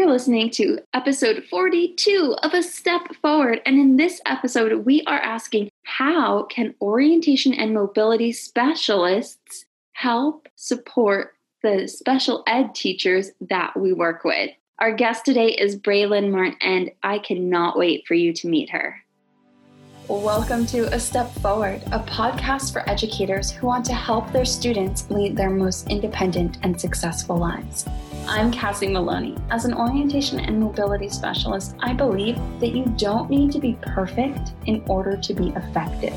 You're listening to episode 42 of A Step Forward. And in this episode, we are asking how can orientation and mobility specialists help support the special ed teachers that we work with? Our guest today is Braelan Martin, and I cannot wait for you to meet her. Welcome to A Step Forward, a podcast for educators who want to help their students lead their most independent and successful lives. I'm Cassie Maloney. As an orientation and mobility specialist, I believe that you don't need to be perfect in order to be effective.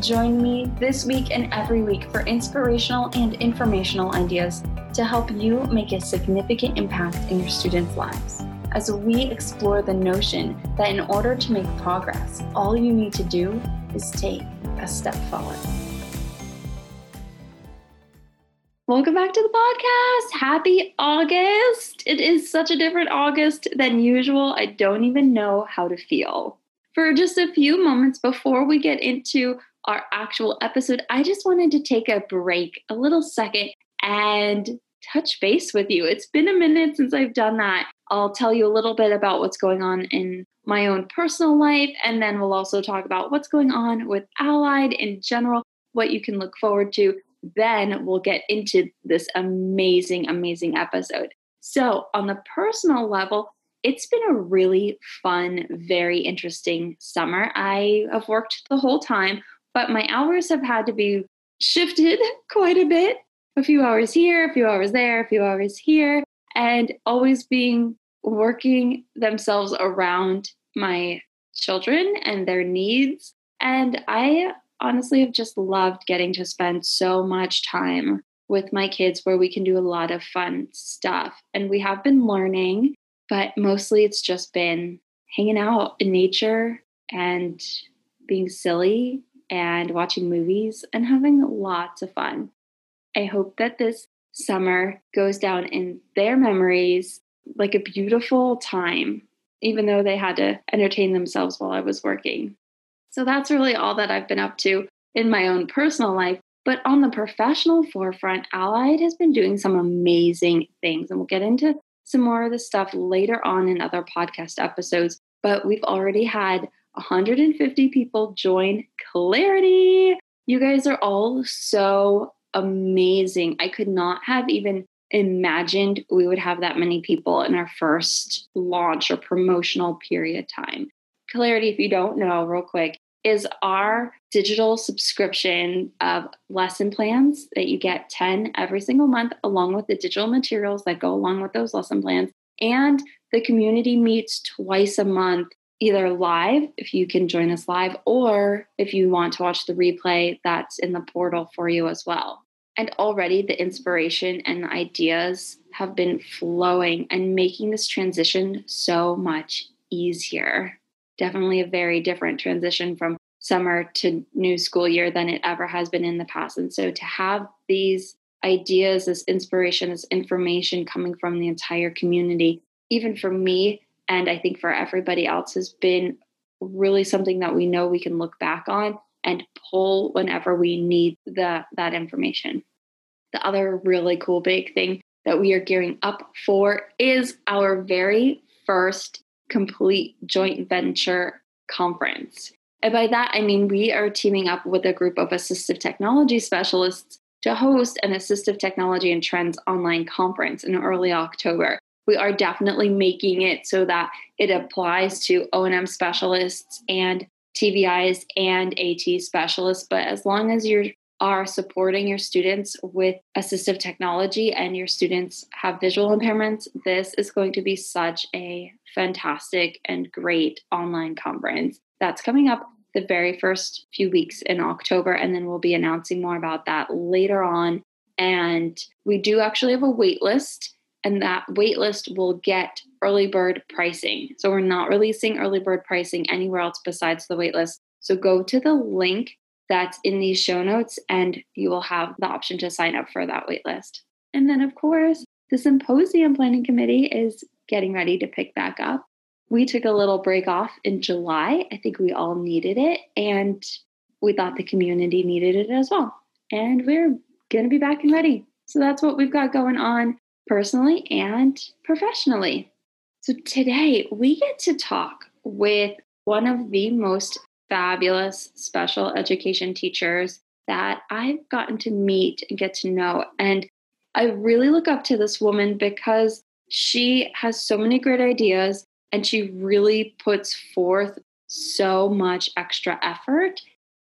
Join me this week and every week for inspirational and informational ideas to help you make a significant impact in your students' lives. As we explore the notion that in order to make progress, all you need to do is take a step forward. Welcome back to the podcast. Happy August. It is such a different August than usual. I don't even know how to feel. For just a few moments before we get into our actual episode, I just wanted to take a break, a little second, and touch base with you. It's been a minute since I've done that. I'll tell you a little bit about what's going on in my own personal life, and then we'll also talk about what's going on with Allied in general, what you can look forward to then we'll get into this amazing, amazing episode. So, on the personal level, it's been a really fun, very interesting summer. I have worked the whole time, but my hours have had to be shifted quite a bit a few hours here, a few hours there, a few hours here, and always being working themselves around my children and their needs. And I honestly have just loved getting to spend so much time with my kids where we can do a lot of fun stuff. And we have been learning, but mostly it's just been hanging out in nature and being silly and watching movies and having lots of fun. I hope that this summer goes down in their memories like a beautiful time, even though they had to entertain themselves while I was working. So that's really all that I've been up to in my own personal life. But on the professional forefront, Allied has been doing some amazing things. And we'll get into some more of the stuff later on in other podcast episodes. But we've already had 150 people join Clarity. You guys are all so amazing. I could not have even imagined we would have that many people in our first launch or promotional period time. Clarity, if you don't know, real quick, is our digital subscription of lesson plans that you get 10 every single month, along with the digital materials that go along with those lesson plans. And the community meets twice a month, either live, if you can join us live, or if you want to watch the replay, that's in the portal for you as well. And already the inspiration and ideas have been flowing and making this transition so much easier definitely a very different transition from summer to new school year than it ever has been in the past. And so to have these ideas, this inspiration, this information coming from the entire community, even for me, and I think for everybody else, has been really something that we know we can look back on and pull whenever we need the, that information. The other really cool big thing that we are gearing up for is our very first complete joint venture conference. And by that, I mean we are teaming up with a group of assistive technology specialists to host an assistive technology and trends online conference in early October. We are definitely making it so that it applies to O&M specialists and TVIs and AT specialists, but as long as you're supporting your students with assistive technology and your students have visual impairments, this is going to be such a fantastic and great online conference that's coming up the very first few weeks in October. And then we'll be announcing more about that later on. And we do actually have a wait list, and that waitlist will get early bird pricing. So we're not releasing early bird pricing anywhere else besides the waitlist. So go to the link that's in these show notes, and you will have the option to sign up for that waitlist. And then, of course, the symposium planning committee is getting ready to pick back up. We took a little break off in July. I think we all needed it, and we thought the community needed it as well. And we're going to be back and ready. So that's what we've got going on personally and professionally. So today we get to talk with one of the most fabulous special education teachers that I've gotten to meet and get to know. And I really look up to this woman because she has so many great ideas and she really puts forth so much extra effort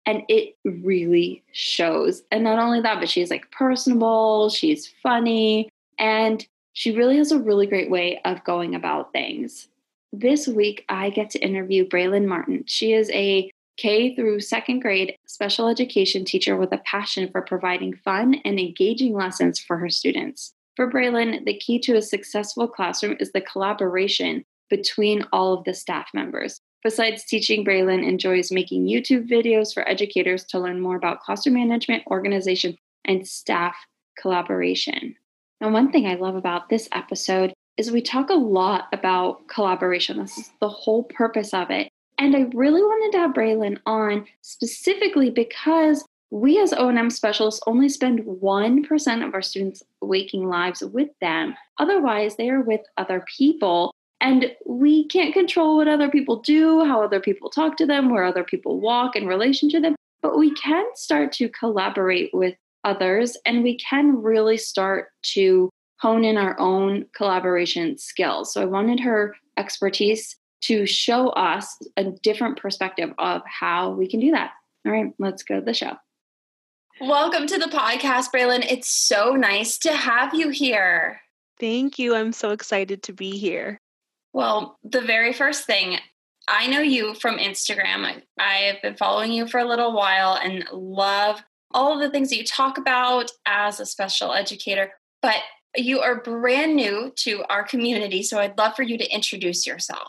and it really shows. And not only that, but she's like personable, she's funny, and she really has a really great way of going about things. This week, I get to interview Braelan Martin. She is a K through second grade special education teacher with a passion for providing fun and engaging lessons for her students. For Braelan, the key to a successful classroom is the collaboration between all of the staff members. Besides teaching, Braelan enjoys making YouTube videos for educators to learn more about classroom management, organization, and staff collaboration. Now, one thing I love about this episode is we talk a lot about collaboration. This is the whole purpose of it. And I really wanted to have Braelan on specifically because we as O&M specialists only spend 1% of our students' waking lives with them. Otherwise, they are with other people and we can't control what other people do, how other people talk to them, where other people walk in relation to them, but we can start to collaborate with others and we can really start to hone in our own collaboration skills. So I wanted her expertise to show us a different perspective of how we can do that. All right, let's go to the show. Welcome to the podcast, Braelan. It's so nice to have you here. Thank you. I'm so excited to be here. Well, the very first thing, I know you from Instagram. I, have been following you for a little while and love all of the things that you talk about as a special educator, but you are brand new to our community. So I'd love for you to introduce yourself.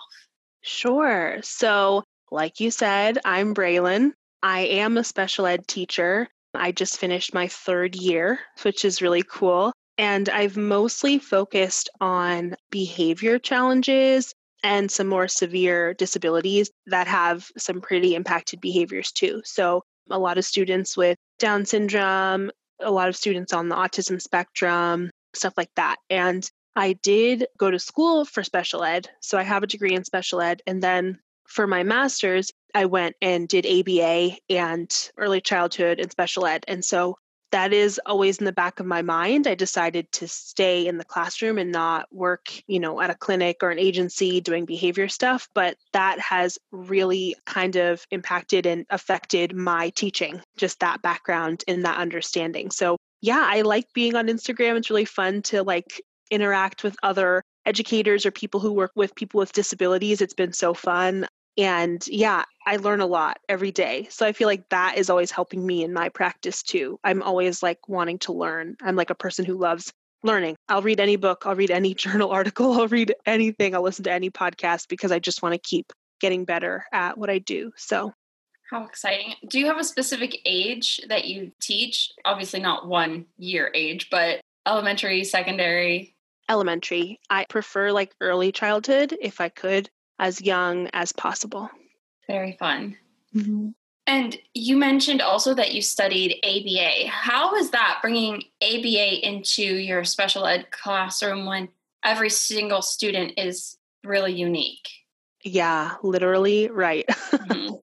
Sure. So, like you said, I'm Braelan. I am a special ed teacher. I just finished my third year, which is really cool. And I've mostly focused on behavior challenges and some more severe disabilities that have some pretty impacted behaviors too. So, a lot of students with Down syndrome, a lot of students on the autism spectrum, stuff like that. And I did go to school for special ed. So, I have a degree in special ed. And then for my master's, I went and did ABA and early childhood and special ed. And so that is always in the back of my mind. I decided to stay in the classroom and not work, you know, at a clinic or an agency doing behavior stuff, but that has really kind of impacted and affected my teaching, just that background and that understanding. So, yeah, I like being on Instagram. It's really fun to like interact with other educators or people who work with people with disabilities. It's been so fun. And yeah, I learn a lot every day. So I feel like that is always helping me in my practice too. I'm always like wanting to learn. I'm like a person who loves learning. I'll read any book, I'll read any journal article, I'll read anything, I'll listen to any podcast because I just want to keep getting better at what I do. So how exciting. Do you have a specific age that you teach? Obviously, not one year age, but elementary, secondary? Elementary. I prefer like early childhood if I could as young as possible. Very fun. Mm-hmm. And you mentioned also that you studied ABA. How is that bringing ABA into your special ed classroom when every single student is really unique? Yeah, literally right. Mm-hmm.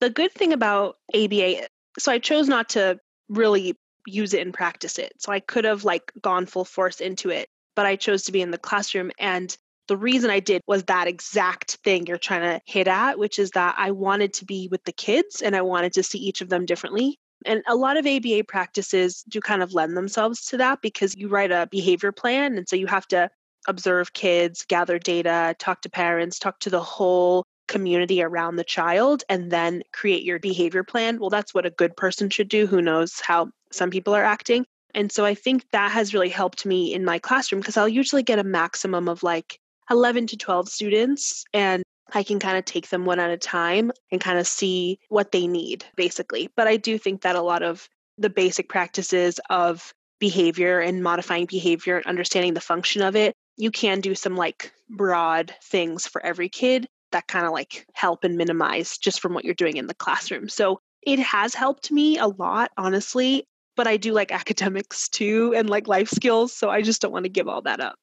the good thing about ABA, so I chose not to really use it and practice it. So I could have like gone full force into it, but I chose to be in the classroom and the reason I did was that exact thing you're trying to hit at, which is that I wanted to be with the kids and I wanted to see each of them differently. And a lot of ABA practices do kind of lend themselves to that because you write a behavior plan. And so you have to observe kids, gather data, talk to parents, talk to the whole community around the child, and then create your behavior plan. Well, that's what a good person should do who knows how some people are acting. And so I think that has really helped me in my classroom because I'll usually get a maximum of like 11 to 12 students and I can kind of take them one at a time and kind of see what they need, basically. But I do think that a lot of the basic practices of behavior and modifying behavior and understanding the function of it, you can do some like broad things for every kid that kind of like help and minimize just from what you're doing in the classroom. So it has helped me a lot, honestly. But I do like academics too and like life skills. So I just don't want to give all that up.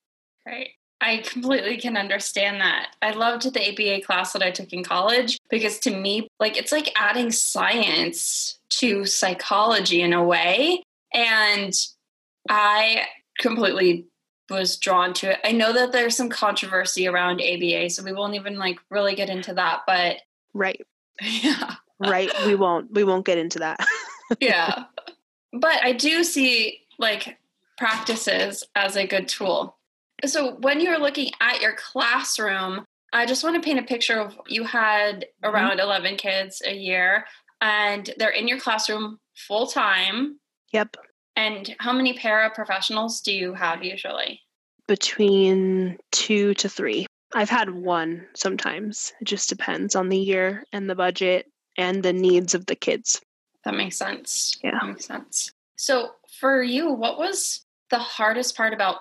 Right. I completely can understand that. I loved the ABA class that I took in college because to me, like, it's like adding science to psychology in a way. And I completely was drawn to it. I know that there's some controversy around ABA, so we won't even like really get into that, but right. Yeah. right, we won't we won't get into that. yeah. But I do see like practices as a good tool. So when you're looking at your classroom, I just want to paint a picture of you had mm-hmm. around mm-hmm. 11 kids a year and they're in your classroom full time. Yep. And how many paraprofessionals do you have usually? Between two to three. I've had one sometimes. It just depends on the year and the budget and the needs of the kids. That makes sense. Yeah. That makes sense. So, for you, what was the hardest part about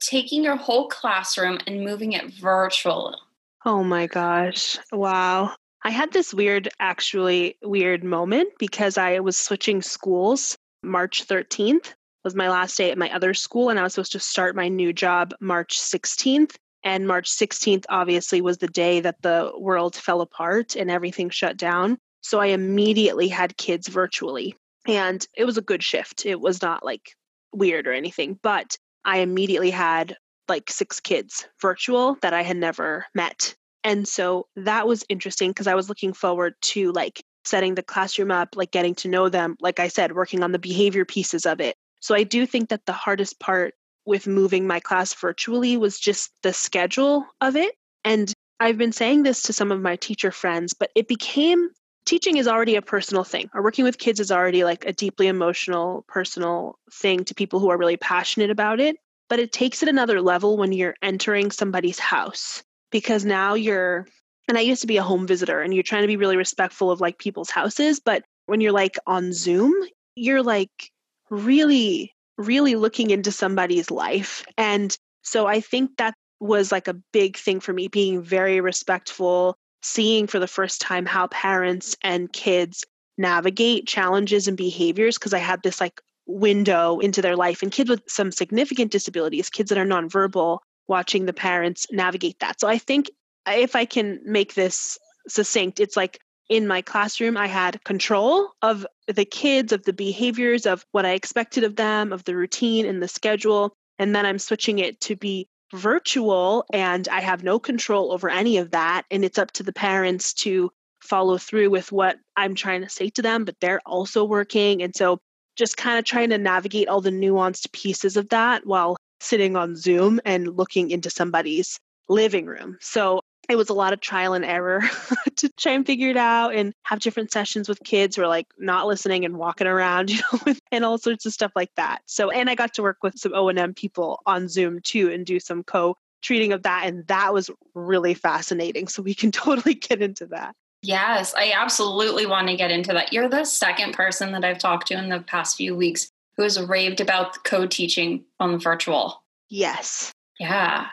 taking your whole classroom and moving it virtual? Oh my gosh. Wow. I had this weird, actually weird moment because I was switching schools. March 13th was my last day at my other school, and I was supposed to start my new job March 16th. And March 16th, obviously, was the day that the world fell apart and everything shut down. So I immediately had kids virtually. And it was a good shift. It was not like weird or anything, but I immediately had like six kids virtual that I had never met. And so that was interesting because I was looking forward to like setting the classroom up, like getting to know them, like I said, working on the behavior pieces of it. So I do think that the hardest part with moving my class virtually was just the schedule of it. And I've been saying this to some of my teacher friends, but it became teaching is already a personal thing, or working with kids is already like a deeply emotional, personal thing to people who are really passionate about it. But it takes it another level when you're entering somebody's house because now you're, and I used to be a home visitor and you're trying to be really respectful of like people's houses. But when you're like on Zoom, you're like really, really looking into somebody's life. And so I think that was like a big thing for me, being very respectful, seeing for the first time how parents and kids navigate challenges and behaviors because I had this like window into their life and kids with some significant disabilities, kids that are nonverbal, watching the parents navigate that. So I think if I can make this succinct, it's like in my classroom, I had control of the kids, of the behaviors, of what I expected of them, of the routine and the schedule. And then I'm switching it to be virtual and I have no control over any of that. And it's up to the parents to follow through with what I'm trying to say to them, but they're also working. And so just kind of trying to navigate all the nuanced pieces of that while sitting on Zoom and looking into somebody's living room. So it was a lot of trial and error to try and figure it out and have different sessions with kids who are like not listening and walking around, you know, and all sorts of stuff like that. So, and I got to work with some O&M people on Zoom too and do some co treating of that. And that was really fascinating. So we can totally get into that. Yes, I absolutely want to get into that. You're the second person that I've talked to in the past few weeks who has raved about co teaching on the virtual. Yes. Yeah.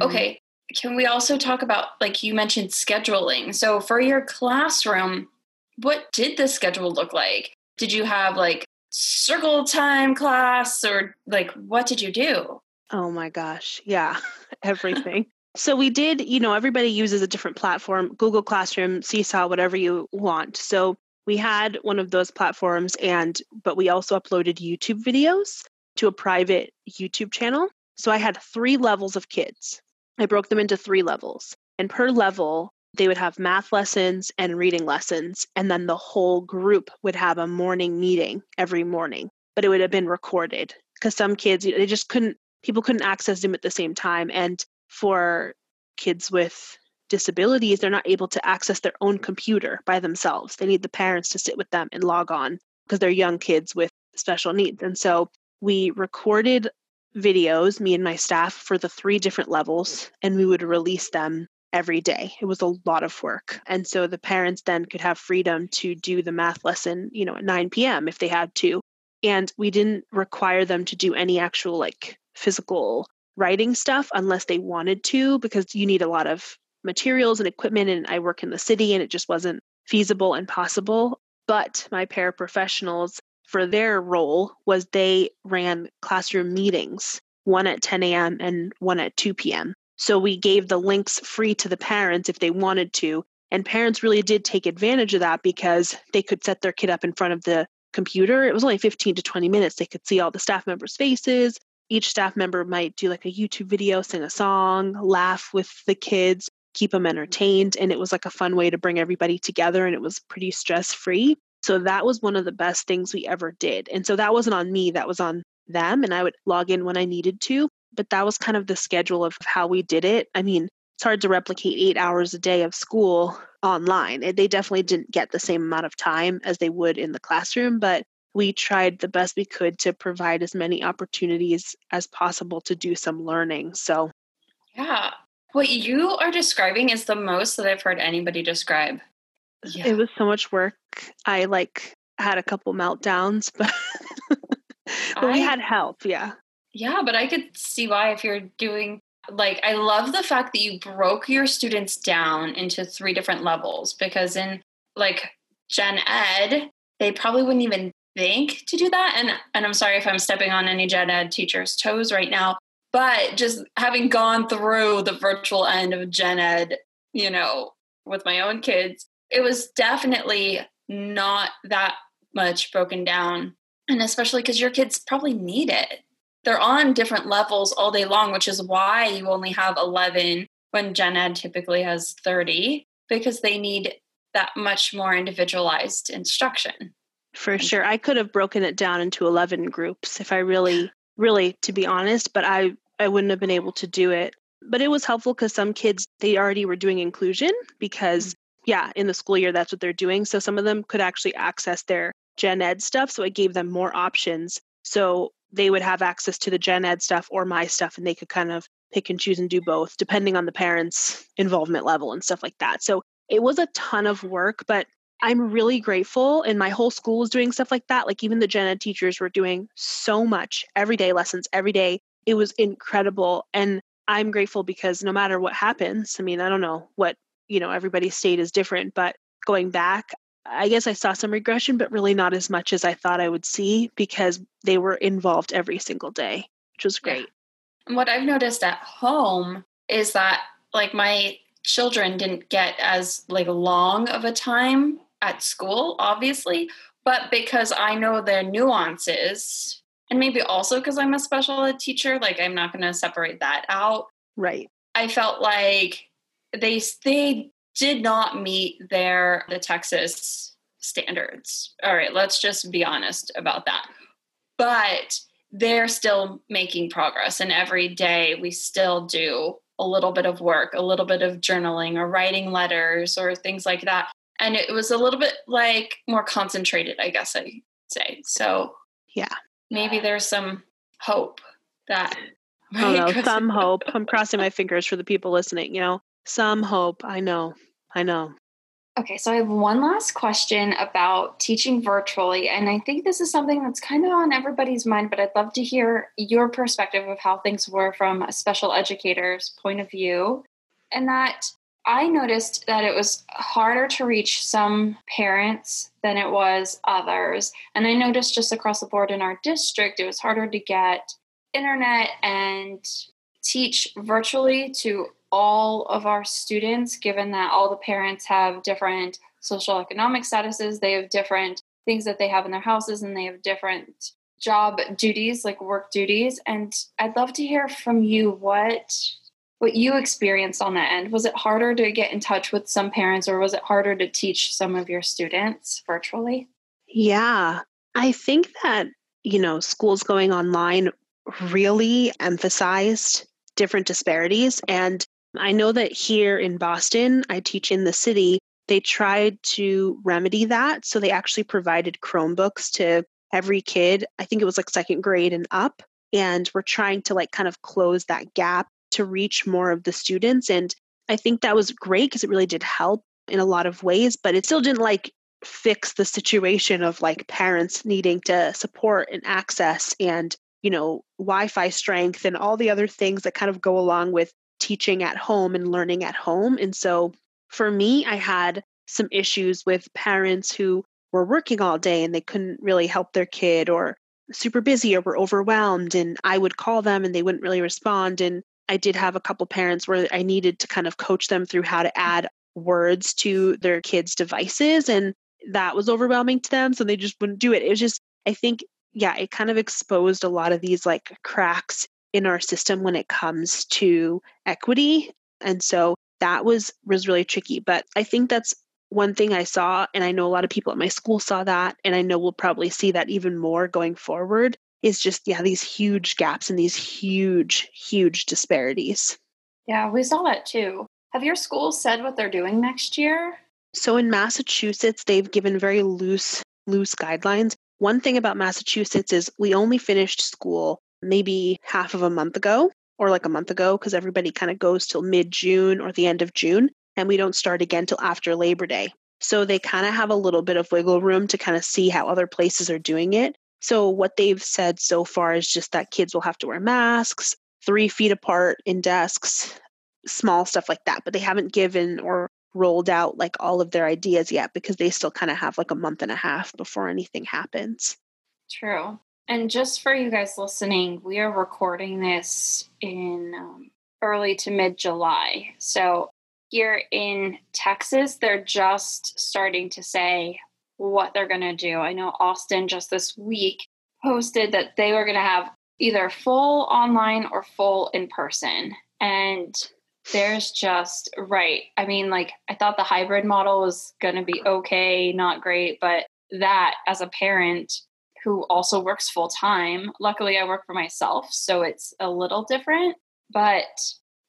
Mm-hmm. Okay can we also talk about like you mentioned scheduling? So for your classroom what did the schedule look like? Did you have like circle time class or like what did you do? Oh my gosh. Yeah everything. So we did you know everybody uses a different platform google classroom seesaw whatever you want. So we had one of those platforms and but we also uploaded youtube videos to a private youtube channel. So i had three levels of kids I broke them into three levels. And per level, they would have math lessons and reading lessons. And then the whole group would have a morning meeting every morning. But it would have been recorded because some kids, they just couldn't, people couldn't access Zoom at the same time. And for kids with disabilities, they're not able to access their own computer by themselves. They need the parents to sit with them and log on because they're young kids with special needs. And so we recorded videos, me and my staff, for the three different levels, and we would release them every day. It was a lot of work. And so the parents then could have freedom to do the math lesson, you know, at 9 p.m. if they had to. And we didn't require them to do any actual like physical writing stuff unless they wanted to, because you need a lot of materials and equipment. And I work in the city and it just wasn't feasible and possible. But my paraprofessionals for their role was they ran classroom meetings, one at 10 a.m. and one at 2 p.m. So we gave the links free to the parents if they wanted to. And parents really did take advantage of that because they could set their kid up in front of the computer. It was only 15 to 20 minutes. They could see all the staff members' faces. Each staff member might do like a YouTube video, sing a song, laugh with the kids, keep them entertained. And it was like a fun way to bring everybody together and it was pretty stress free. So that was one of the best things we ever did. And so that wasn't on me, that was on them. And I would log in when I needed to. But that was kind of the schedule of how we did it. I mean, it's hard to replicate eight hours a day of school online. They definitely didn't get the same amount of time as they would in the classroom, but we tried the best we could to provide as many opportunities as possible to do some learning. So, yeah, what you are describing is the most that I've heard anybody describe. Yeah. It was so much work. I like had a couple meltdowns, but, but I, we had help. Yeah. Yeah, but I could see why if you're doing like I love the fact that you broke your students down into three different levels because in like gen ed, they probably wouldn't even think to do that. And and I'm sorry if I'm stepping on any gen ed teachers' toes right now, but just having gone through the virtual end of gen ed, you know, with my own kids, it was definitely not that much broken down. And especially because your kids probably need it. They're on different levels all day long, which is why you only have 11 when gen ed typically has 30, because they need that much more individualized instruction. For sure. I could have broken it down into 11 groups if I really, really, to be honest, but I, I wouldn't have been able to do it. But it was helpful because some kids, they already were doing inclusion because. Yeah, in the school year, that's what they're doing. So some of them could actually access their gen ed stuff. So it gave them more options. So they would have access to the gen ed stuff or my stuff and they could kind of pick and choose and do both depending on the parents' involvement level and stuff like that. So it was a ton of work, but I'm really grateful. And my whole school was doing stuff like that. Like even the gen ed teachers were doing so much everyday lessons every day. It was incredible. And I'm grateful because no matter what happens, I mean, I don't know what, you know, everybody's state is different, but going back, I guess I saw some regression, but really not as much as I thought I would see because they were involved every single day, which was great. Yeah. What I've noticed at home is that like my children didn't get as like long of a time at school, obviously, but because I know their nuances, and maybe also because I'm a special ed teacher, like I'm not going to separate that out. Right. I felt like they they did not meet their the Texas standards. All right, let's just be honest about that. But they're still making progress and every day we still do a little bit of work, a little bit of journaling or writing letters or things like that. And it was a little bit like more concentrated, I guess I say. So, yeah. Maybe there's some hope that Oh no, some hope. I'm crossing my fingers for the people listening, you know. Some hope. I know. I know. Okay, so I have one last question about teaching virtually. And I think this is something that's kind of on everybody's mind, but I'd love to hear your perspective of how things were from a special educator's point of view. And that I noticed that it was harder to reach some parents than it was others. And I noticed just across the board in our district, it was harder to get internet and teach virtually to all of our students, given that all the parents have different social economic statuses, they have different things that they have in their houses, and they have different job duties, like work duties. And I'd love to hear from you what what you experienced on that end. Was it harder to get in touch with some parents, or was it harder to teach some of your students virtually? Yeah, I think that you know schools going online really emphasized different disparities and I know that here in Boston, I teach in the city, they tried to remedy that. So they actually provided Chromebooks to every kid. I think it was like second grade and up. And we're trying to like kind of close that gap to reach more of the students. And I think that was great because it really did help in a lot of ways, but it still didn't like fix the situation of like parents needing to support and access and you know wi-fi strength and all the other things that kind of go along with teaching at home and learning at home. And so for me, I had some issues with parents who were working all day and they couldn't really help their kid or super busy or were overwhelmed and I would call them and they wouldn't really respond and I did have a couple parents where I needed to kind of coach them through how to add words to their kids' devices. And that was overwhelming to them. So they just wouldn't do it. It was just, I think, yeah, it kind of exposed a lot of these like cracks in our system when it comes to equity. And so that was was really tricky. But I think that's one thing I saw, and I know a lot of people at my school saw that, and I know we'll probably see that even more going forward, is just, yeah, these huge gaps and these huge, huge disparities. Yeah, we saw that too. Have your schools said what they're doing next year? So in Massachusetts, they've given very loose, loose guidelines. One thing about Massachusetts is we only finished school maybe half of a month ago or like a month ago because everybody kind of goes till mid June or the end of June and we don't start again till after Labor Day. So they kind of have a little bit of wiggle room to kind of see how other places are doing it. So what they've said so far is just that kids will have to wear masks, three feet apart in desks, small stuff like that. But they haven't given or rolled out like all of their ideas yet because they still kind of have like a month and a half before anything happens. True. And just for you guys listening, we are recording this in um, early to mid July. So here in Texas, they're just starting to say what they're going to do. I know Austin just this week posted that they were going to have either full online or full in person. And there's just, right. I mean, like, I thought the hybrid model was going to be okay, not great, but that as a parent who also works full time, luckily I work for myself, so it's a little different. But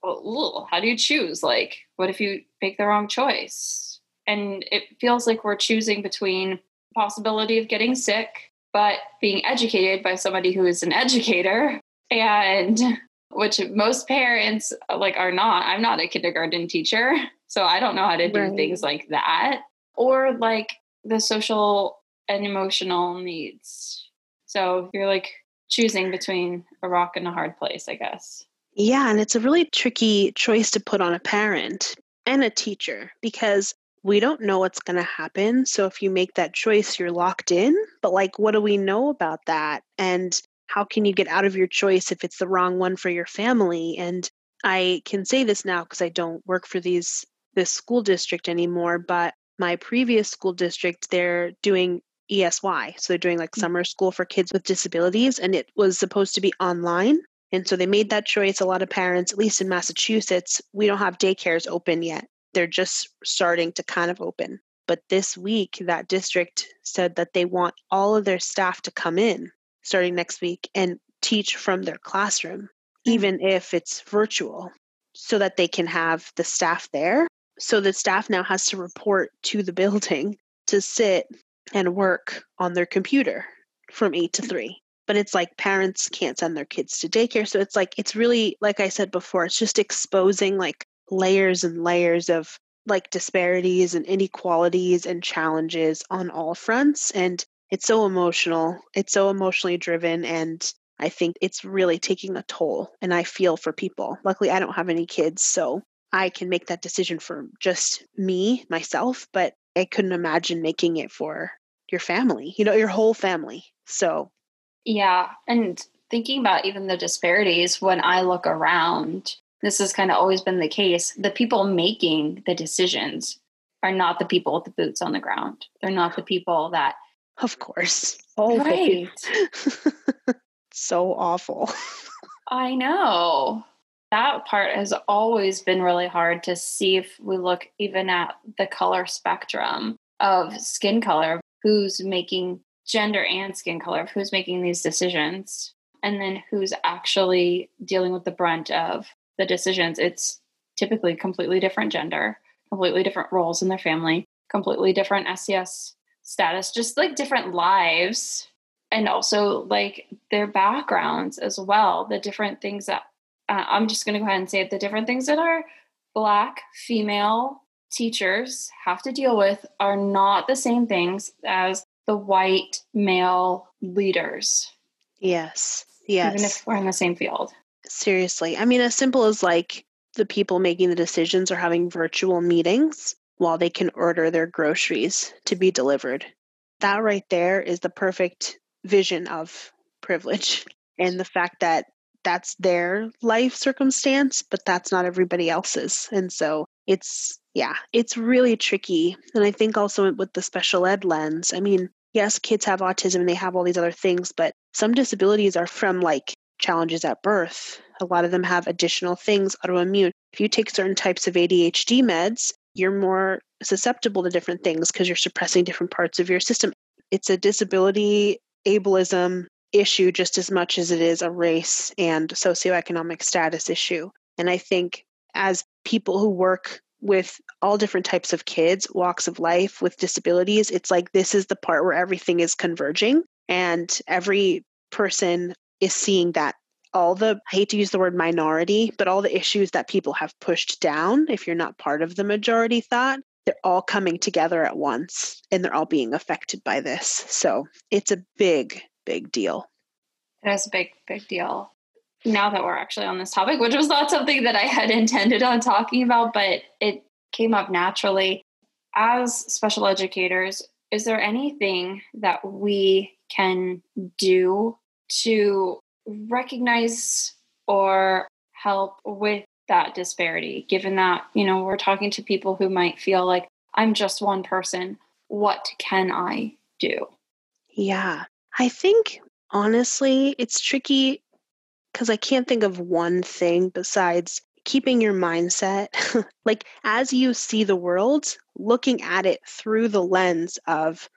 oh, well, how do you choose? Like, what if you make the wrong choice? And it feels like we're choosing between possibility of getting sick, but being educated by somebody who is an educator, and which most parents like are not. I'm not a kindergarten teacher, so I don't know how to do right. things like that. Or like the social and emotional needs. So you're like choosing between a rock and a hard place, I guess. Yeah, and it's a really tricky choice to put on a parent and a teacher because we don't know what's going to happen. So if you make that choice, you're locked in. But like, what do we know about that? And how can you get out of your choice if it's the wrong one for your family? And I can say this now because I don't work for these this school district anymore, but my previous school district, they're doing ESY. So they're doing like mm. summer school for kids with disabilities, and it was supposed to be online. And so they made that choice. A lot of parents, at least in Massachusetts, we don't have daycares open yet. They're just starting to kind of open. But this week, that district said that they want all of their staff to come in starting next week and teach from their classroom, mm. even if it's virtual, so that they can have the staff there. So the staff now has to report to the building to sit and work on their computer from eight to three. But it's like parents can't send their kids to daycare so it's like it's really like i said before it's just exposing like layers and layers of like disparities and inequalities and challenges on all fronts and it's so emotional it's so emotionally driven and i think it's really taking a toll and i feel for people. Luckily i don't have any kids so i can make that decision for just me myself but i couldn't imagine making it for your family you know your whole family so yeah. And thinking about even the disparities, when I look around, this has kind of always been the case. The people making the decisions are not the people with the boots on the ground. They're not the people that. Of course. Oh, right. so awful. I know. That part has always been really hard to see if we look even at the color spectrum of skin color, who's making gender and skin color who's making these decisions and then who's actually dealing with the brunt of the decisions. It's typically completely different gender, completely different roles in their family, completely different SES status, just like different lives and also like their backgrounds as well. The different things that uh, I'm just going to go ahead and say it, the different things that our black female teachers have to deal with are not the same things as the white male leaders. Yes. Yes. Even if we're in the same field. Seriously. I mean, as simple as like the people making the decisions are having virtual meetings while they can order their groceries to be delivered. That right there is the perfect vision of privilege and the fact that that's their life circumstance, but that's not everybody else's. And so it's, yeah, it's really tricky. And I think also with the special ed lens, I mean, yes, kids have autism and they have all these other things, but some disabilities are from like challenges at birth. A lot of them have additional things, autoimmune. If you take certain types of ADHD meds, you're more susceptible to different things because you're suppressing different parts of your system. It's a disability ableism issue just as much as it is a race and socioeconomic status issue. And I think as people who work with all different types of kids, walks of life with disabilities, it's like this is the part where everything is converging and every person is seeing that all the I hate to use the word minority, but all the issues that people have pushed down if you're not part of the majority thought, they're all coming together at once and they're all being affected by this. So, it's a big big deal. It is a big, big deal. Now that we're actually on this topic, which was not something that I had intended on talking about, but it came up naturally. As special educators, is there anything that we can do to recognize or help with that disparity given that you know we're talking to people who might feel like i'm just one person what can i do yeah I think honestly, it's tricky because I can't think of one thing besides keeping your mindset. like, as you see the world, looking at it through the lens of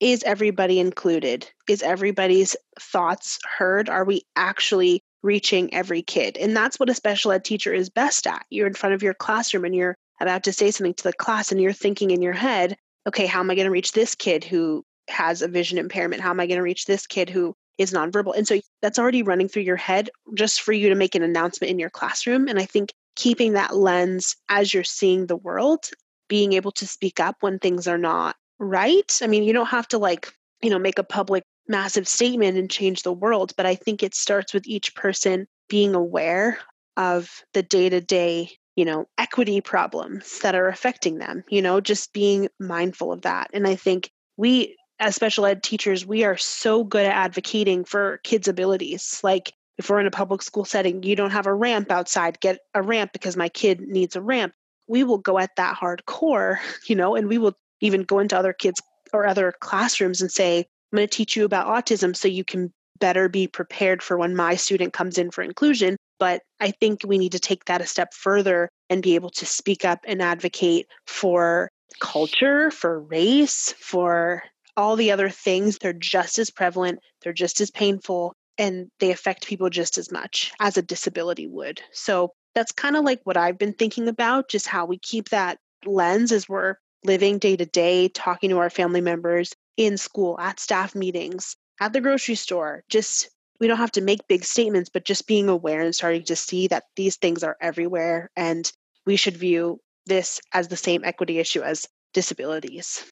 is everybody included? Is everybody's thoughts heard? Are we actually reaching every kid? And that's what a special ed teacher is best at. You're in front of your classroom and you're about to say something to the class, and you're thinking in your head, okay, how am I going to reach this kid who has a vision impairment. How am I going to reach this kid who is nonverbal? And so that's already running through your head just for you to make an announcement in your classroom. And I think keeping that lens as you're seeing the world, being able to speak up when things are not right. I mean, you don't have to like, you know, make a public massive statement and change the world, but I think it starts with each person being aware of the day to day you know equity problems that are affecting them you know just being mindful of that and i think we as special ed teachers, we are so good at advocating for kids' abilities. Like if we're in a public school setting, you don't have a ramp outside, get a ramp because my kid needs a ramp. We will go at that hardcore, you know, and we will even go into other kids or other classrooms and say, I'm going to teach you about autism so you can better be prepared for when my student comes in for inclusion. But I think we need to take that a step further and be able to speak up and advocate for culture, for race, for all the other things, they're just as prevalent, they're just as painful, and they affect people just as much as a disability would. So that's kind of like what I've been thinking about, just how we keep that lens as we're living day to day, talking to our family members in school, at staff meetings, at the grocery store. Just we don't have to make big statements, but just being aware and starting to see that these things are everywhere and we should view this as the same equity issue as disabilities.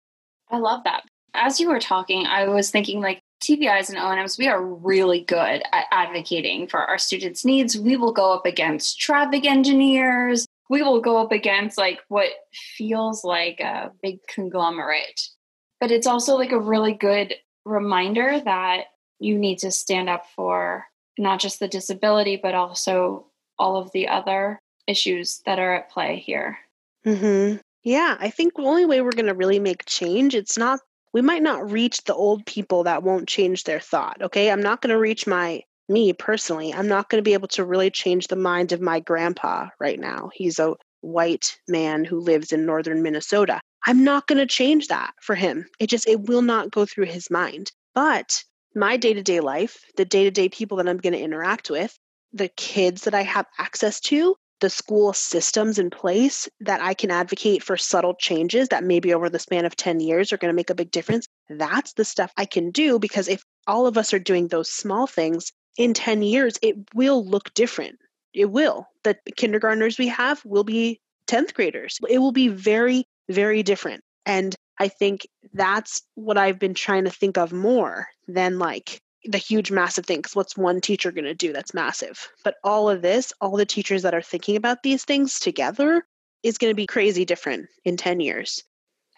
I love that as you were talking, I was thinking like TVIs and O&Ms, we are really good at advocating for our students' needs. We will go up against traffic engineers. We will go up against like what feels like a big conglomerate. But it's also like a really good reminder that you need to stand up for not just the disability, but also all of the other issues that are at play here. Mm-hmm. Yeah, I think the only way we're going to really make change, it's not we might not reach the old people that won't change their thought. Okay. I'm not going to reach my, me personally, I'm not going to be able to really change the mind of my grandpa right now. He's a white man who lives in northern Minnesota. I'm not going to change that for him. It just, it will not go through his mind. But my day to day life, the day to day people that I'm going to interact with, the kids that I have access to, the school systems in place that I can advocate for subtle changes that maybe over the span of 10 years are going to make a big difference. That's the stuff I can do because if all of us are doing those small things in 10 years, it will look different. It will. The kindergartners we have will be 10th graders. It will be very, very different. And I think that's what I've been trying to think of more than like the huge massive thing because what's one teacher going to do that's massive but all of this all the teachers that are thinking about these things together is going to be crazy different in 10 years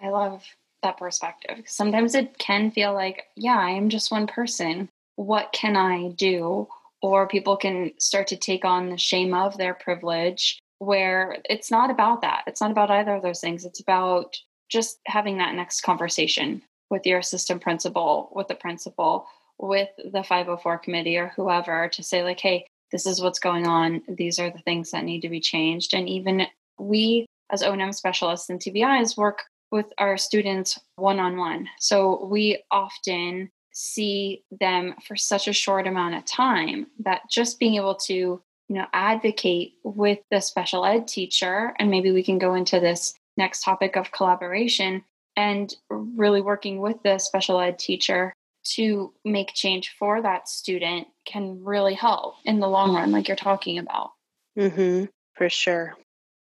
i love that perspective sometimes it can feel like yeah i am just one person what can i do or people can start to take on the shame of their privilege where it's not about that. It's not about either of those things. It's about just having that next conversation with your assistant principal, with the principal, with the 504 committee or whoever to say, like, hey, this is what's going on. These are the things that need to be changed. And even we, as O&M specialists and TVIs, work with our students one on one. So we often see them for such a short amount of time that just being able to you know advocate with the special ed teacher and maybe we can go into this next topic of collaboration and really working with the special ed teacher to make change for that student can really help in the long run like you're talking about mhm for sure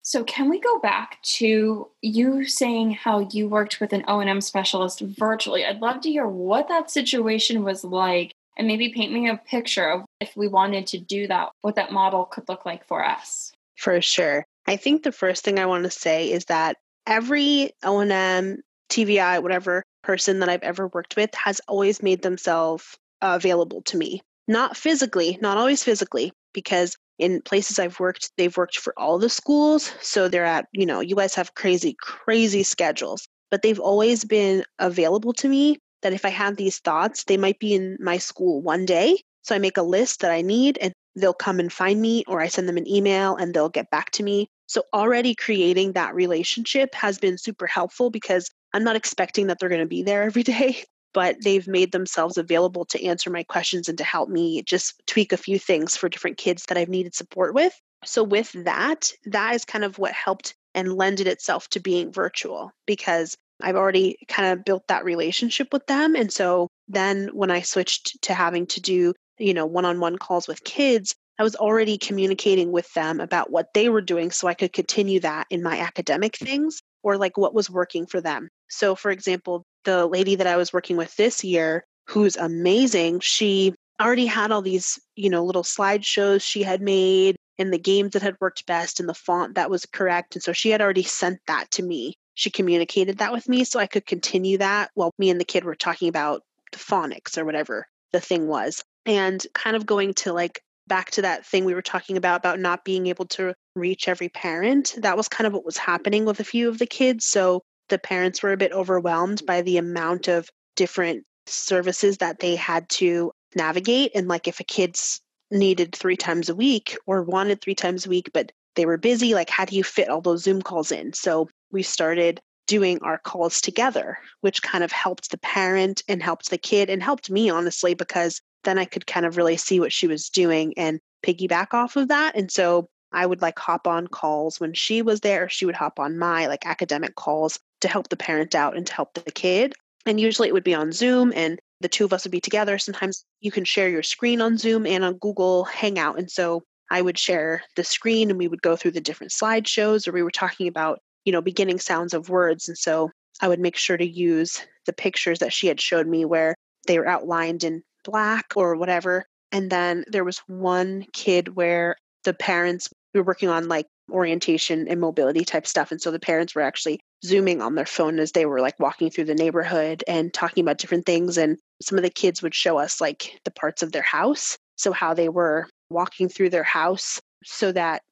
so can we go back to you saying how you worked with an O&M specialist virtually? I'd love to hear what that situation was like and maybe paint me a picture of if we wanted to do that, what that model could look like for us. For sure. I think the first thing I want to say is that every O&M, TVI, whatever person that I've ever worked with has always made themselves available to me. Not physically, not always physically, because in places I've worked, they've worked for all the schools. So they're at, you know, you guys have crazy, crazy schedules, but they've always been available to me that if I have these thoughts, they might be in my school one day. So I make a list that I need and they'll come and find me, or I send them an email and they'll get back to me. So already creating that relationship has been super helpful because I'm not expecting that they're going to be there every day but they've made themselves available to answer my questions and to help me just tweak a few things for different kids that I've needed support with. So, with that, that is kind of what helped and lended itself to being virtual because I've already kind of built that relationship with them. And so then when I switched to having to do, you know, one on one calls with kids, I was already communicating with them about what they were doing so I could continue that in my academic things or like what was working for them. So, for example, the lady that I was working with this year, who's amazing, she already had all these, you know, little slideshows she had made and the games that had worked best and the font that was correct. And so she had already sent that to me. She communicated that with me so I could continue that while me and the kid were talking about the phonics or whatever the thing was. And kind of going to like back to that thing we were talking about about not being able to reach every parent. That was kind of what was happening with a few of the kids. So the parents were a bit overwhelmed by the amount of different services that they had to navigate. And like if a kid's needed three times a week or wanted three times a week, but they were busy, like how do you fit all those Zoom calls in? So we started doing our calls together, which kind of helped the parent and helped the kid and helped me, honestly, because then I could kind of really see what she was doing and piggyback off of that. And so I would like hop on calls when she was there. She would hop on my like academic calls to help the parent out and to help the kid. And usually it would be on Zoom and the two of us would be together. Sometimes you can share your screen on Zoom and on Google Hangout. And so I would share the screen and we would go through the different slideshows or we were talking about, you know, beginning sounds of words. And so I would make sure to use the pictures that she had showed me where they were outlined in black or whatever. And then there was one kid where the parents we were working on like orientation and mobility type stuff. And so the parents were actually zooming on their phone as they were like walking through the neighborhood and talking about different things. And some of the kids would show us like the parts of their house. So how they were walking through their house so that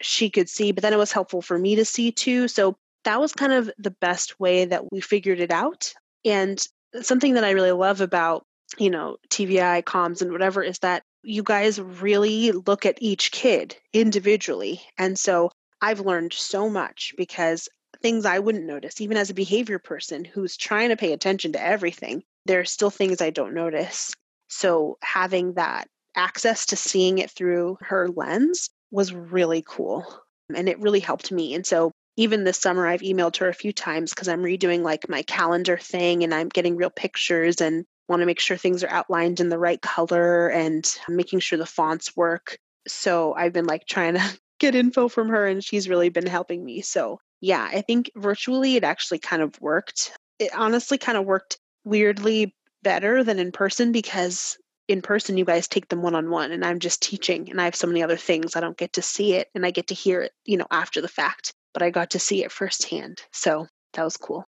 she could see, but then it was helpful for me to see too. So that was kind of the best way that we figured it out. And something that I really love about, you know, TVI comms and whatever is that you guys really look at each kid individually. And so I've learned so much because things I wouldn't notice, even as a behavior person who's trying to pay attention to everything, there are still things I don't notice. So having that access to seeing it through her lens was really cool. And it really helped me. And so even this summer, I've emailed her a few times because I'm redoing like my calendar thing and I'm getting real pictures and want to make sure things are outlined in the right color and making sure the fonts work. So I've been like trying to get info from her and she's really been helping me. So yeah, I think virtually it actually kind of worked. It honestly kind of worked weirdly better than in person because in person you guys take them one on one and I'm just teaching and I have so many other things I don't get to see it and I get to hear it, you know, after the fact, but I got to see it firsthand. So that was cool.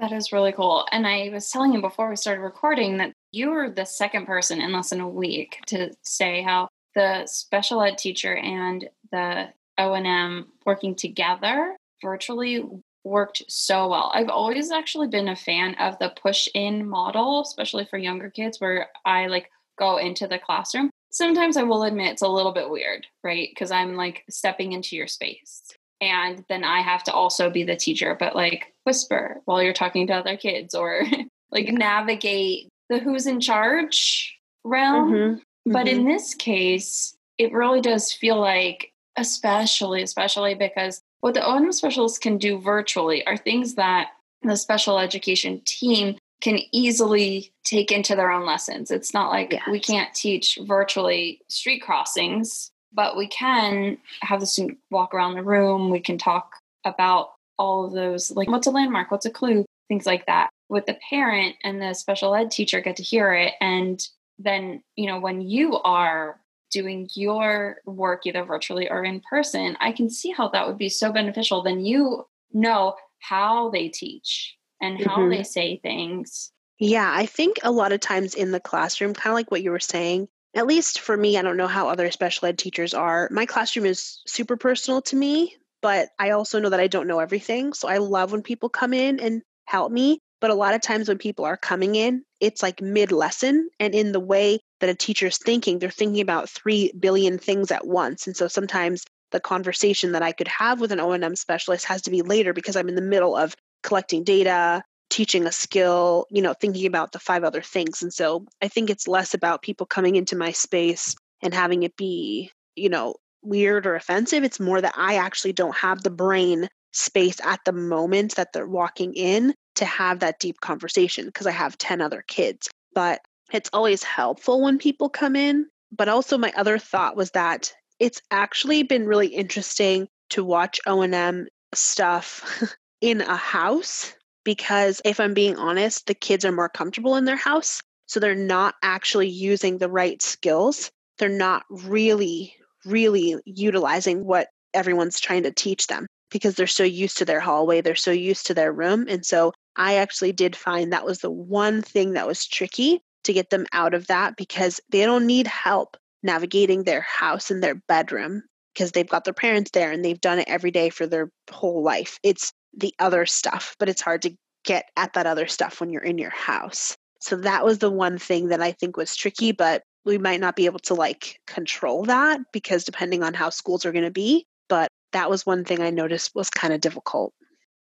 That is really cool. And I was telling you before we started recording that you were the second person in less than a week to say how the special ed teacher and the O&M working together virtually worked so well. I've always actually been a fan of the push in model, especially for younger kids where I like go into the classroom. Sometimes I will admit it's a little bit weird, right? Because I'm like stepping into your space. And then I have to also be the teacher, but like whisper while you're talking to other kids or like navigate the who's in charge realm. Mm-hmm. But mm-hmm. in this case, it really does feel like, especially, especially because what the O&M specialists can do virtually are things that the special education team can easily take into their own lessons. It's not like yes. we can't teach virtually street crossings, but we can have the student walk around the room. We can talk about all of those, like what's a landmark, what's a clue, things like that. With the parent and the special ed teacher get to hear it. And then, you know, when you are doing your work either virtually or in person, I can see how that would be so beneficial. Then you know how they teach and how mm-hmm. they say things. Yeah, I think a lot of times in the classroom, kind of like what you were saying, at least for me, I don't know how other special ed teachers are. My classroom is super personal to me, but I also know that I don't know everything. So I love when people come in and help me. But a lot of times when people are coming in, it's like mid lesson. And in the way that a teacher's thinking, they're thinking about 3 billion things at once. And so sometimes the conversation that I could have with an O&M specialist has to be later because I'm in the middle of collecting data, teaching a skill, you know, thinking about the five other things. And so I think it's less about people coming into my space and having it be, you know, weird or offensive. It's more that I actually don't have the brain space at the moment that they're walking in to have that deep conversation because I have 10 other kids. But it's always helpful when people come in. But also my other thought was that it's actually been really interesting to watch O&M stuff in a house because if I'm being honest, the kids are more comfortable in their house. So they're not actually using the right skills. They're not really, really utilizing what everyone's trying to teach them because they're so used to their hallway, they're so used to their room. And so I actually did find that was the one thing that was tricky to get them out of that because they don't need help navigating their house and their bedroom because they've got their parents there and they've done it every day for their whole life. It's the other stuff, but it's hard to get at that other stuff when you're in your house. So that was the one thing that I think was tricky, but we might not be able to like control that because depending on how schools are going to be. But that was one thing I noticed was kind of difficult.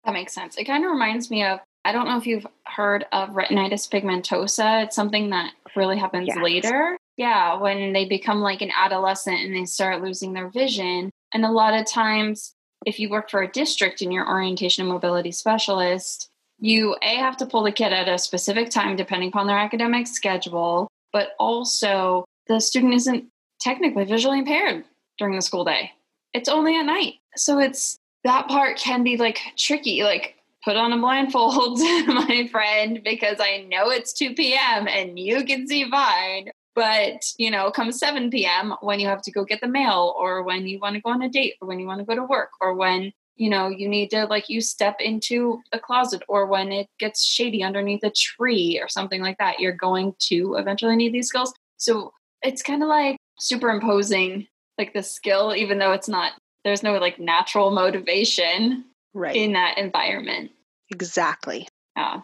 That makes sense. It kind of reminds me of I don't know if you've heard of retinitis pigmentosa. It's something that really happens yes. later. Yeah, when they become like an adolescent and they start losing their vision. And a lot of times if you work for a district and you're orientation and mobility specialist, you a have to pull the kid at a specific time depending upon their academic schedule, but also the student isn't technically visually impaired during the school day. It's only at night. So it's that part can be like tricky. Like put on a blindfold, my friend, because I know it's 2 p.m. and you can see fine. But, you know, come 7 p.m., when you have to go get the mail, or when you want to go on a date, or when you want to go to work, or when, you know, you need to, like, you step into a closet, or when it gets shady underneath a tree, or something like that, you're going to eventually need these skills. So it's kind of like superimposing, like, the skill, even though it's not, there's no, like, natural motivation right. in that environment. Exactly. Yeah.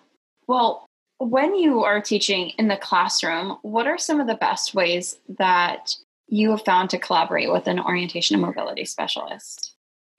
Well, when you are teaching in the classroom, what are some of the best ways that you have found to collaborate with an orientation and mobility specialist?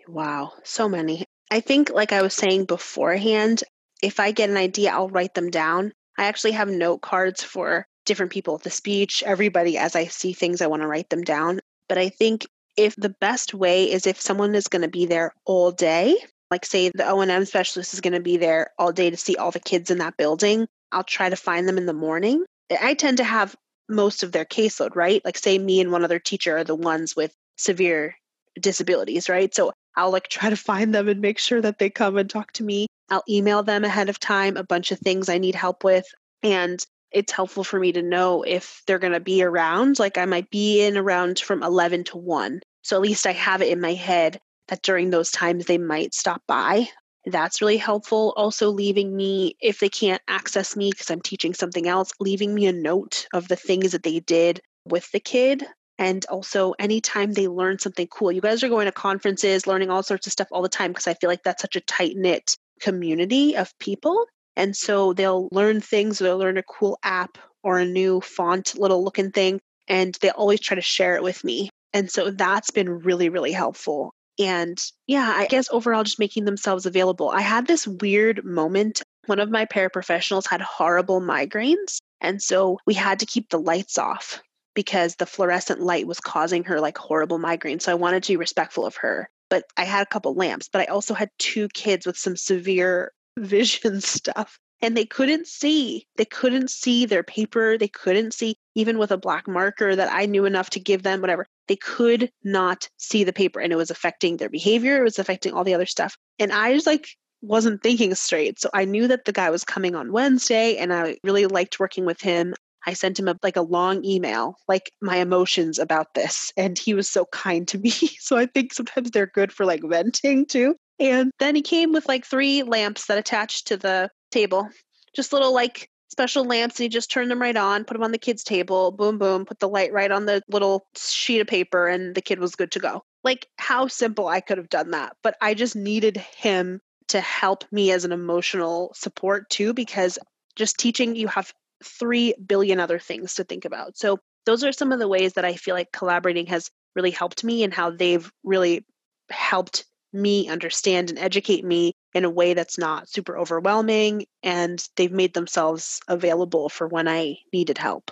Wow, so many. I think, like I was saying beforehand, if I get an idea, I'll write them down. I actually have note cards for different people, the speech, everybody, as I see things, I want to write them down. But I think if the best way is if someone is going to be there all day, like say the O&M specialist is going to be there all day to see all the kids in that building, I'll try to find them in the morning. I tend to have most of their caseload, right? Like say me and one other teacher are the ones with severe disabilities, right? So I'll like try to find them and make sure that they come and talk to me. I'll email them ahead of time a bunch of things I need help with and it's helpful for me to know if they're going to be around. Like I might be in around from 11 to 1. So at least I have it in my head that during those times they might stop by. That's really helpful. Also, leaving me, if they can't access me because I'm teaching something else, leaving me a note of the things that they did with the kid And also, anytime they learn something cool, you guys are going to conferences, learning all sorts of stuff all the time because I feel like that's such a tight knit community of people. And so they'll learn things, they'll learn a cool app or a new font little looking thing, and they always try to share it with me. And so that's been really, really helpful. And yeah, I guess overall, just making themselves available. I had this weird moment. One of my paraprofessionals had horrible migraines. And so we had to keep the lights off because the fluorescent light was causing her like horrible migraine. So I wanted to be respectful of her. But I had a couple lamps, but I also had two kids with some severe vision stuff and they couldn't see. They couldn't see their paper. They couldn't see, even with a black marker that I knew enough to give them, whatever. They could not see the paper and it was affecting their behavior. It was affecting all the other stuff. And I just like wasn't thinking straight. So I knew that the guy was coming on Wednesday and I really liked working with him. I sent him a, like a long email, like my emotions about this. And he was so kind to me. So I think sometimes they're good for like venting too. And then he came with like three lamps that attached to the table, just little like special lamps. And he just turned them right on, put them on the kid's table, boom, boom, put the light right on the little sheet of paper, and the kid was good to go. Like how simple I could have done that. But I just needed him to help me as an emotional support too, because just teaching, you have 3 billion other things to think about. So those are some of the ways that I feel like collaborating has really helped me and how they've really helped me understand and educate me in a way that's not super overwhelming and they've made themselves available for when I needed help.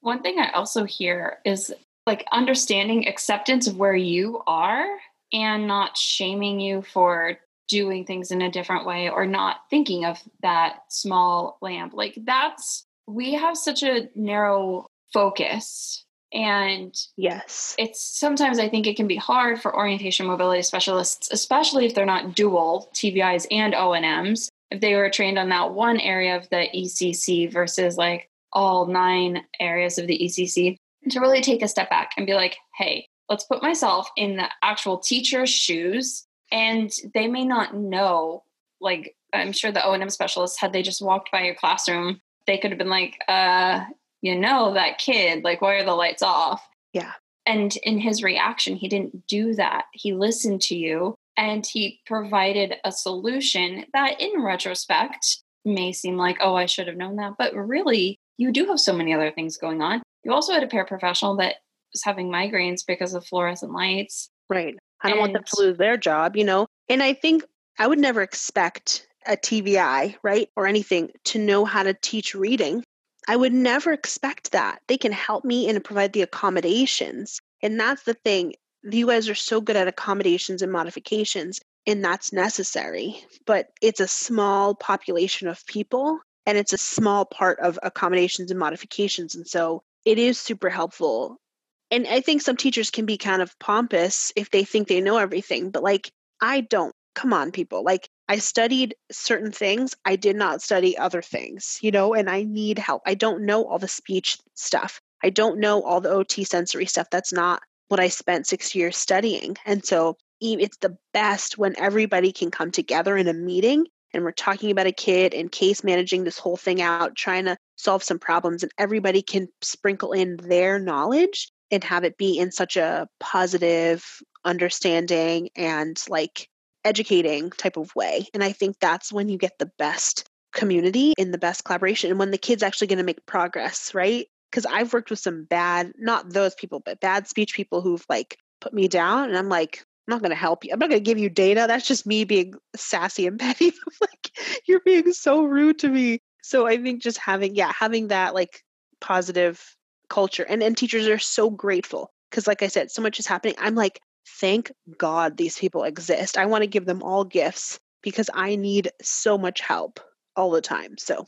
One thing I also hear is like understanding acceptance of where you are and not shaming you for doing things in a different way or not thinking of that small lamp. Like that's we have such a narrow focus and yes, it's sometimes I think it can be hard for orientation mobility specialists, especially if they're not dual TVIs and O&Ms. If they were trained on that one area of the ECC versus like all nine areas of the ECC, to really take a step back and be like, hey, let's put myself in the actual teacher's shoes. And they may not know, like, I'm sure the O&M specialists, had they just walked by your classroom, they could have been like, uh, you know that kid like why are the lights off? Yeah. And in his reaction he didn't do that. He listened to you and he provided a solution that in retrospect may seem like oh i should have known that but really you do have so many other things going on. You also had a paraprofessional that was having migraines because of fluorescent lights. Right. I don't and, want them to lose their job you know? And i think i would never expect a TVI, right, or anything to know how to teach reading I would never expect that. They can help me and provide the accommodations. And that's the thing. You guys are so good at accommodations and modifications, and that's necessary. But it's a small population of people, and it's a small part of accommodations and modifications. And so it is super helpful. And I think some teachers can be kind of pompous if they think they know everything, but like I don't come on, people. Like, I studied certain things. I did not study other things, you know, and I need help. I don't know all the speech stuff. I don't know all the OT sensory stuff. That's not what I spent six years studying. And so it's the best when everybody can come together in a meeting and we're talking about a kid and case managing this whole thing out, trying to solve some problems, and everybody can sprinkle in their knowledge and have it be in such a positive, understanding, and like educating type of way. And I think that's when you get the best community in the best collaboration and when the kid's actually going to make progress, right? Because I've worked with some bad, not those people, but bad speech people who've like put me down. And I'm like, I'm not going to help you. I'm not going to give you data. That's just me being sassy and petty. Like, you're being so rude to me. So I think just having, yeah, having that like positive culture and, and teachers are so grateful because like I said, so much is happening. I'm like, thank God these people exist. I want to give them all gifts because I need so much help all the time. So,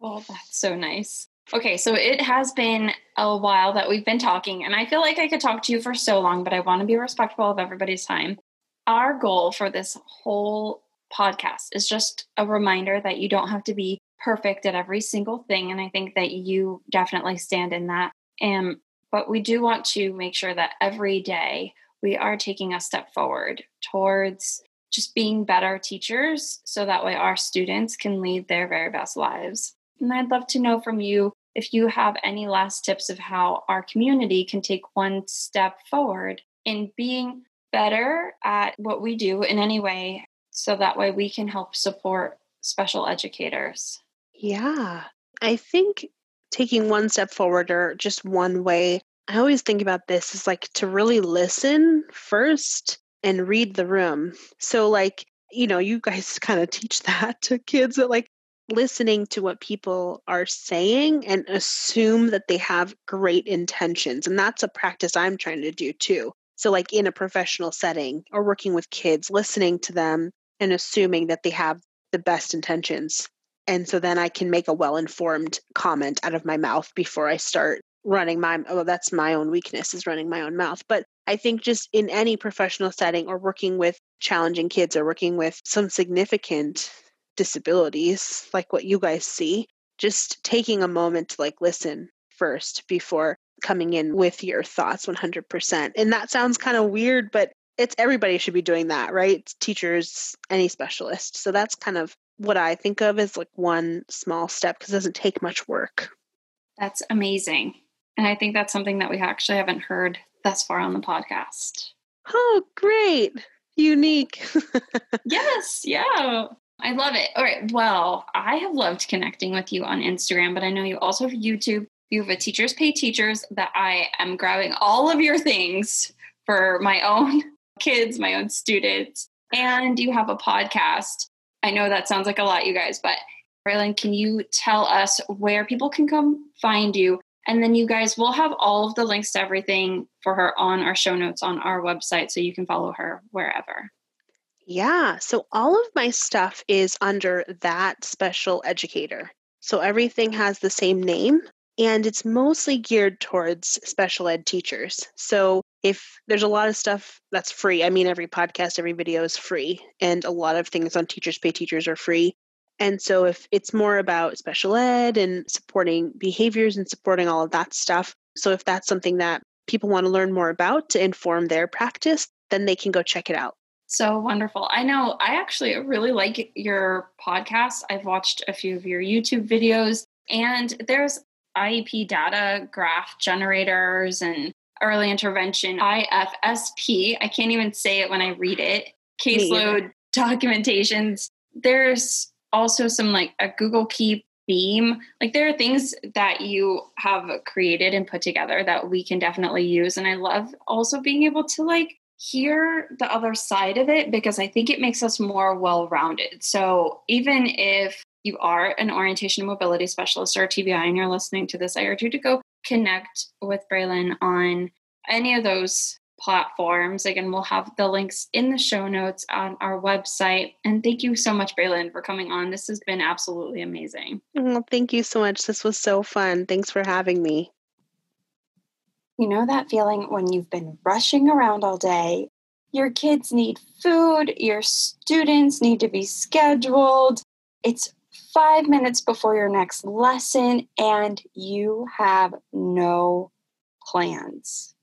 well, that's so nice. Okay, so it has been a while that we've been talking, and I feel like I could talk to you for so long, but I want to be respectful of everybody's time. Our goal for this whole podcast is just a reminder that you don't have to be perfect at every single thing. And I think that you definitely stand in that. And but we do want to make sure that every day we are taking a step forward towards just being better teachers so that way our students can lead their very best lives. And I'd love to know from you if you have any last tips of how our community can take one step forward in being better at what we do in any way, so that way we can help support special educators. Yeah. I think taking one step forward or just one way, I always think about this is like to really listen first and read the room. So, like, you know, you guys kind of teach that to kids that like listening to what people are saying and assume that they have great intentions. And that's a practice I'm trying to do too. So, like in a professional setting or working with kids, listening to them and assuming that they have the best intentions. And so then I can make a well informed comment out of my mouth before I start running my, oh, that's my own weakness is running my own mouth. But I think just in any professional setting or working with challenging kids or working with some significant disabilities, like what you guys see, just taking a moment to like listen first before coming in with your thoughts 100%. And that sounds kind of weird, but it's everybody should be doing that, right? Teachers, any specialist. So that's kind of what I think of as like one small step because it doesn't take much work. That's amazing. And I think that's something that we actually haven't heard thus far on the podcast. Oh, great. Unique. yes, yeah. I love it. All right. Well, I have loved connecting with you on Instagram, but I know you also have YouTube. You have a Teachers Pay Teachers that I am grabbing all of your things for my own kids, my own students, and you have a podcast. I know that sounds like a lot, you guys, but Braelan, can you tell us where people can come find you? And then you guys will have all of the links to everything for her on our show notes on our website so you can follow her wherever. Yeah, so all of my stuff is under that special educator. So everything has the same name and it's mostly geared towards special ed teachers. So if there's a lot of stuff that's free, I mean, every podcast, every video is free, and a lot of things on Teachers Pay Teachers are free. And so if it's more about special ed and supporting behaviors and supporting all of that stuff, so if that's something that people want to learn more about to inform their practice, then they can go check it out. So wonderful. I know I actually really like your podcast. I've watched a few of your YouTube videos, and there's IEP data graph generators and early intervention IFSP. I can't even say it when I read it. Caseload documentations. There's also some like a Google Keep theme. Like there are things that you have created and put together that we can definitely use. And I love also being able to like hear the other side of it because I think it makes us more well rounded. So even if you are an orientation and mobility specialist or TVI and you're listening to this, I urge you to go connect with Braelan on any of those platforms. Again, we'll have the links in the show notes on our website. And thank you so much, Braelan, for coming on. This has been absolutely amazing. Well, thank you so much. This was so fun. Thanks for having me. You know that feeling when you've been rushing around all day? Your kids need food, your students need to be scheduled. It's five minutes before your next lesson and you have no plans.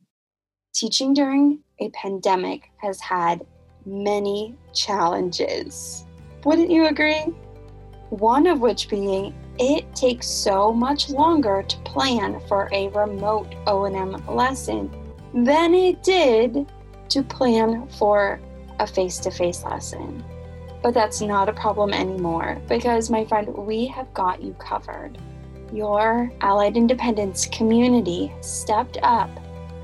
Teaching during a pandemic has had many challenges. Wouldn't you agree? One of which being it takes so much longer to plan for a remote O&M lesson than it did to plan for a face-to-face lesson. But that's not a problem anymore because, my friend, we have got you covered. Your Allied Independence community stepped up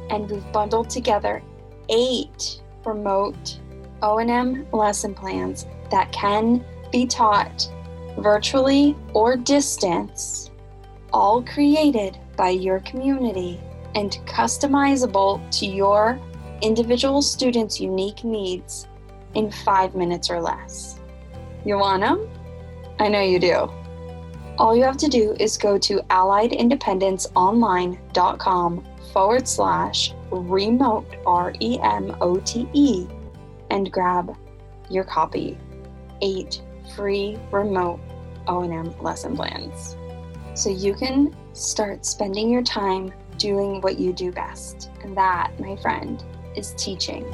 and we've bundled together eight remote O&M lesson plans that can be taught virtually or distance, all created by your community and customizable to your individual students' unique needs in five minutes or less. You want them? I know you do. All you have to do is go to alliedindependenceonline.com forward slash remote, R E M O T E, and grab your copy. Eight free remote O&M lesson plans. So you can start spending your time doing what you do best. And that, my friend, is teaching.